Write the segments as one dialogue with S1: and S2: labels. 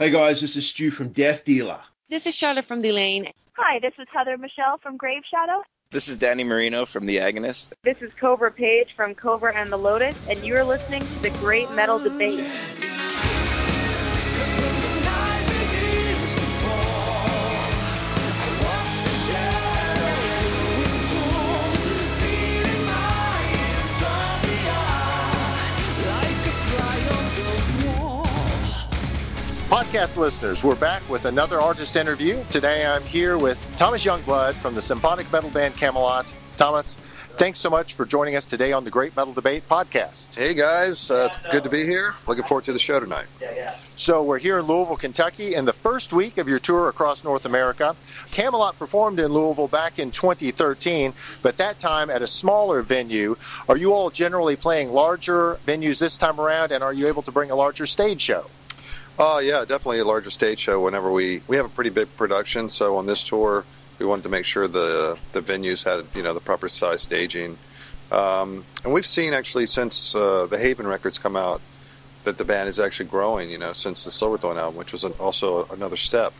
S1: Hey guys, this is Stu from Death Dealer.
S2: This is Charlotte from Delain.
S3: Hi, this is Heather Michelle from Grave Shadow.
S4: This is Danny Marino from The Agonist.
S3: This is Kobra Paige from Kobra and the Lotus, and you're listening to the Great Metal Debate.
S5: Podcast listeners, we're back with another artist interview. Today I'm here with Thomas Youngblood from the symphonic metal band Kamelot. Thomas, thanks so much for joining us today on the Great Metal Debate podcast.
S6: Hey guys, uh, good to be here. Looking forward to the show tonight.
S5: So we're here in Louisville, Kentucky, in the first week of your tour across North America. Kamelot performed in Louisville back in 2013, but that time at a smaller venue. Are you all generally playing larger venues this time around, and are you able to bring a larger stage show?
S6: Oh yeah, definitely a larger stage show. Whenever we we have a pretty big production, so on this tour we wanted to make sure the the venues had you know the proper size staging. Um, and we've seen actually since uh, the Haven records come out that the band is actually growing. You know, since the Silverthorn album, which was an, also another step.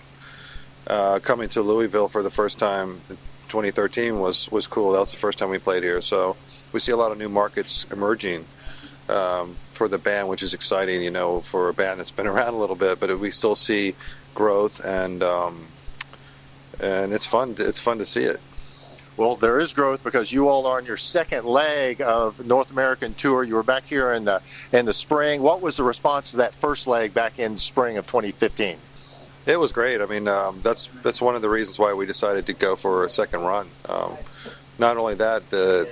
S6: Uh, coming to Louisville for the first time in 2013 was was cool. That was the first time we played here, so we see a lot of new markets emerging. Um, for the band, which is exciting, you know, for a band that's been around a little bit. But we still see growth, and um, and it's fun. To, it's fun to see it.
S5: Well, there is growth because you all are on your second leg of North American tour. You were back here in the in the spring. What was the response to that first leg back in spring of 2015?
S6: It was great. I mean, um, that's that's one of the reasons why we decided to go for a second run. Um, not only that, the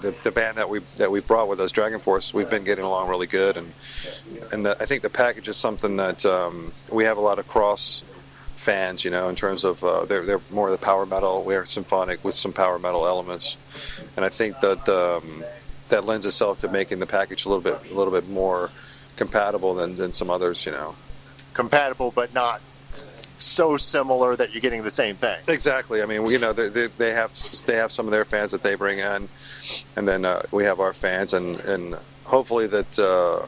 S6: the, the band that we that we brought with us, DragonForce, we've been getting along really good, and and the, I think the package is something that um, we have a lot of cross fans, you know, in terms of uh, they're they're more the power metal, we're symphonic with some power metal elements, and I think that um, that lends itself to making the package a little bit a little bit more compatible than, than some others, you know.
S5: Compatible, but not so similar that you're getting the same thing.
S6: Exactly. I mean, you know, they, they, they have they have some of their fans that they bring in, and then uh, we have our fans, and and hopefully that uh,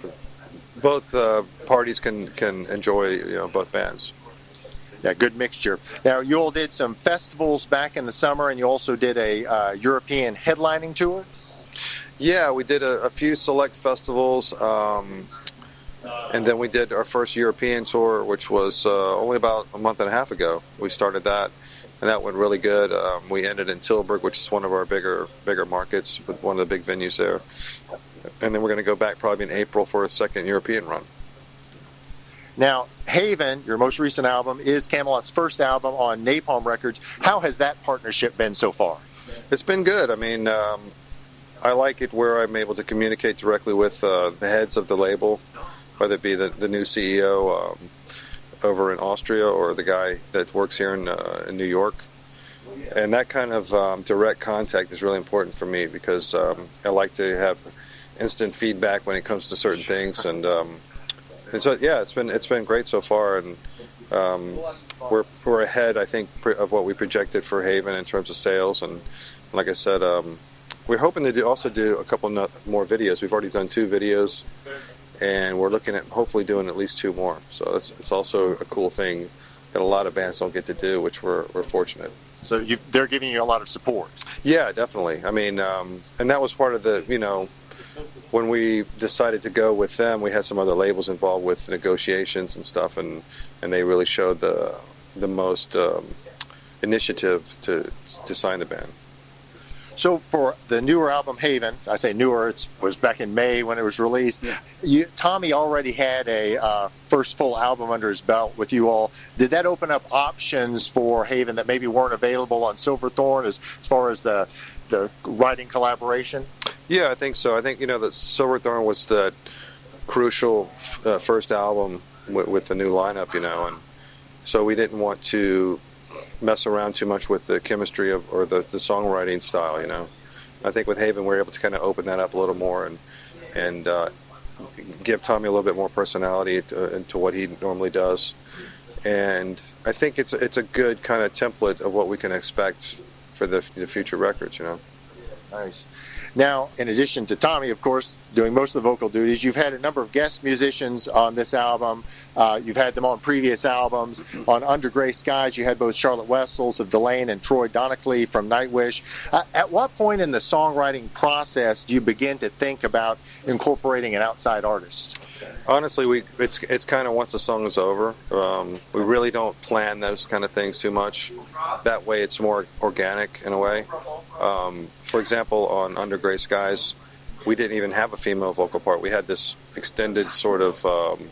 S6: both uh, parties can can enjoy you know both bands.
S5: Yeah, good mixture. Now, you all did some festivals back in the summer, and you also did a uh, European headlining tour.
S6: Yeah, we did a, a few select festivals. Um, and then we did our first European tour, which was uh, only about a month and a half ago. We started that, and that went really good. Um, we ended in Tilburg, which is one of our bigger bigger markets, with one of the big venues there. And then we're going to go back probably in April for a second European run.
S5: Now, Haven, your most recent album, is Kamelot's first album on Napalm Records. How has that partnership been so far?
S6: It's been good. I mean, um, I like it where I'm able to communicate directly with uh, the heads of the label whether it be the, the new CEO um, over in Austria or the guy that works here in, uh, in New York. And that kind of um, direct contact is really important for me because um, I like to have instant feedback when it comes to certain things. And, um, and so, yeah, it's been it's been great so far, and um, we're we're ahead, I think, of what we projected for Haven in terms of sales. And like I said, um, we're hoping to do, also do a couple more videos. We've already done two videos and we're looking at hopefully doing at least two more. So it's, it's also a cool thing that a lot of bands don't get to do, which we're, we're fortunate.
S5: So they're giving you a lot of support.
S6: Yeah, definitely. I mean, um, and that was part of the, you know, when we decided to go with them, we had some other labels involved with negotiations and stuff, and, and they really showed the the most um, initiative to to sign the band.
S5: So for the newer album Haven, I say newer, it was back in May when it was released. Yeah. You, Tommy already had a uh, first full album under his belt with you all. Did that open up options for Haven that maybe weren't available on Silverthorn as, as far as the the writing collaboration?
S6: Yeah, I think so. I think you know that Silverthorn was the crucial uh, first album with, with the new lineup, you know, and so we didn't want to mess around too much with the chemistry of or the, the songwriting style. You know, I think with Haven we're able to kind of open that up a little more and and uh, give Tommy a little bit more personality to, into what he normally does. And I think it's it's a good kind of template of what we can expect for the, the future records. You know.
S5: Nice. Now, in addition to Tommy, of course, doing most of the vocal duties, you've had a number of guest musicians on this album. Uh, you've had them on previous albums. On Under Gray Skies, you had both Charlotte Wessels of Delain and Troy Donockley from Nightwish. Uh, at what point in the songwriting process do you begin to think about incorporating an outside artist?
S6: Honestly, we it's it's kind of once the song is over. Um, we really don't plan those kind of things too much. That way, it's more organic in a way. Um, for example, on Under Gray Skies, we didn't even have a female vocal part. We had this extended sort of um,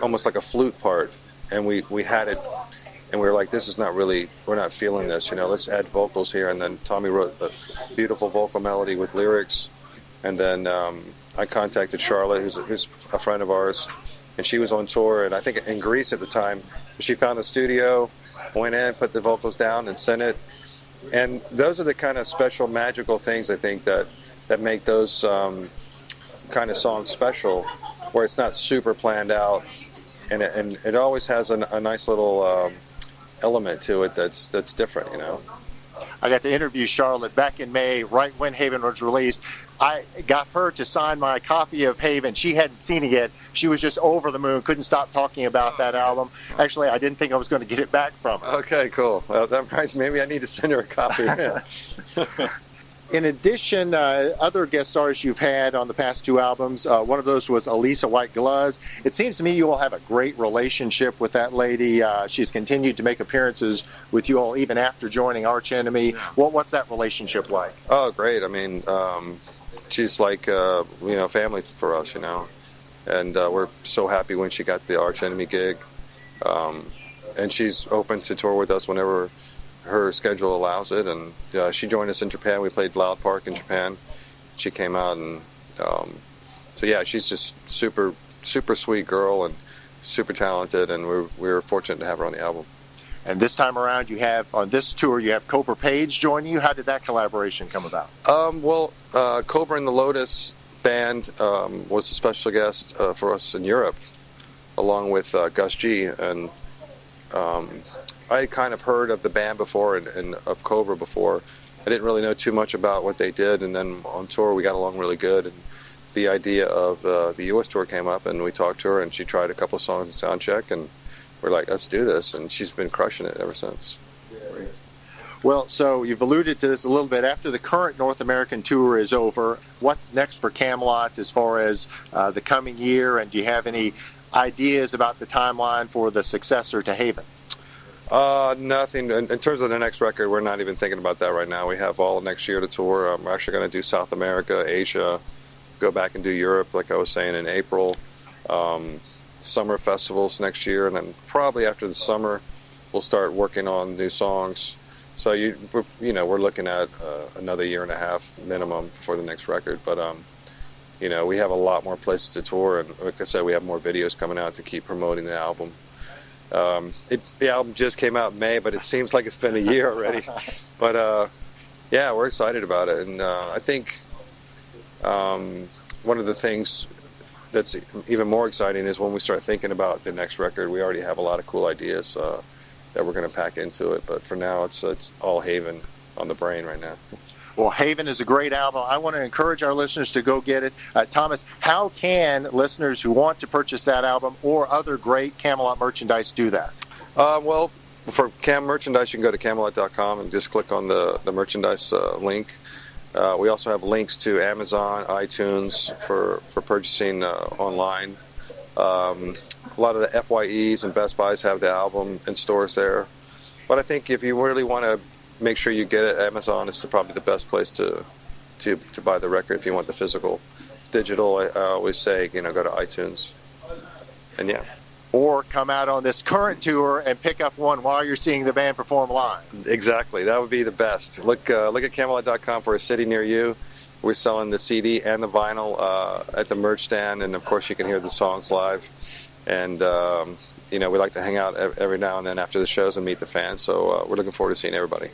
S6: almost like a flute part, and we we had it, and we were like, this is not really, we're not feeling this, you know. Let's add vocals here, and then Tommy wrote the beautiful vocal melody with lyrics, and then um, I contacted Charlotte, who's, who's a friend of ours, and she was on tour, and I think in Greece at the time. She found the studio, went in, put the vocals down, and sent it. And those are the kind of special, magical things I think that that make those um, kind of songs special, where it's not super planned out, and it, and it always has a, a nice little um, element to it that's that's different, you know.
S5: I got to interview Charlotte back in May, right when Haven was released. I got her to sign my copy of Haven. She hadn't seen it yet. She was just over the moon, couldn't stop talking about that album. Actually, I didn't think I was going to get it back from her.
S6: Okay, cool. Well, that reminds maybe I need to send her a copy.
S5: In addition, uh, other guest stars you've had on the past two albums, uh, one of those was Alissa White-Gluz. It seems to me you all have a great relationship with that lady. Uh, she's continued to make appearances with you all even after joining Arch Enemy. What, what's that relationship like?
S6: Oh, great. I mean, um, she's like, uh, you know, family for us, you know. And uh, we're so happy when she got the Arch Enemy gig. Um, and she's open to tour with us whenever her schedule allows it. And uh, she joined us in Japan. We played Loud Park in Japan. She came out and um, so yeah, she's just super super sweet girl and super talented, and we're we're fortunate to have her on the album.
S5: And this time around, you have on this tour, you have Kobra Paige joining you. How did that collaboration come about?
S6: Um, well, uh, Kobra and the Lotus band um, was a special guest uh, for us in Europe, along with uh, Gus G. And um, I had kind of heard of the band before and, and of Kobra before. I didn't really know too much about what they did, and then on tour we got along really good. And the idea of uh, the U.S. tour came up, and we talked to her, and she tried a couple of songs in sound check, and we're like, let's do this, and she's been crushing it ever since.
S5: Well, so you've alluded to this a little bit. After the current North American tour is over, what's next for Kamelot as far as uh, the coming year, and do you have any ideas about the timeline for the successor to Haven?
S6: Uh, nothing. In, in, terms of the next record, we're not even thinking about that right now. We have all next year to tour. Um, we're actually going to do South America, Asia, go back and do Europe, like I was saying, in April. Um, summer festivals next year, and then probably after the summer, we'll start working on new songs. So you, you know, we're looking at uh, another year and a half minimum for the next record. But um, you know, we have a lot more places to tour, and like I said, we have more videos coming out to keep promoting the album. Um, it, the album just came out in May, but it seems like it's been a year already. but uh, yeah, we're excited about it, and uh, I think um, one of the things that's even more exciting is when we start thinking about the next record. We already have a lot of cool ideas uh, that we're going to pack into it, but for now, it's it's all Haven on the brain right now.
S5: Well, Haven is a great album. I want to encourage our listeners to go get it. Uh, Thomas, how can listeners who want to purchase that album or other great Kamelot merchandise do that?
S6: Uh, well, for Cam merchandise, you can go to Kamelot.com and just click on the the merchandise uh, link. Uh, we also have links to Amazon, iTunes for for purchasing uh, online. Um, a lot of the FYEs and Best Buys have the album in stores there. But I think if you really want to make sure you get it, Amazon is probably the best place to to to buy the record if you want the physical. Digital, I, I always say, you know, go to iTunes. And yeah
S5: or come out on this current tour and pick up one while you're seeing the band perform live.
S6: Exactly, that would be the best. Look, uh, look at Kamelot.com for a city near you. We're selling the CD and the vinyl uh, at the merch stand, and of course you can hear the songs live. And um, you know, we like to hang out every now and then after the shows and meet the fans. So uh, we're looking forward to seeing everybody.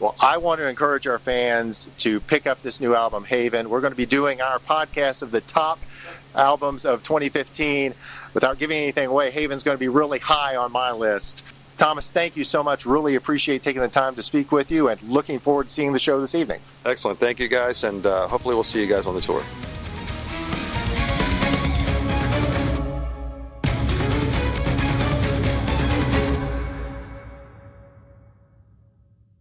S5: Well, I want to encourage our fans to pick up this new album, Haven. We're going to be doing our podcast of the top albums of 2015. Without giving anything away, Haven's going to be really high on my list. Thomas, thank you so much. Really appreciate taking the time to speak with you and looking forward to seeing the show this evening.
S6: Excellent. Thank you guys, and uh, hopefully we'll see you guys on the tour.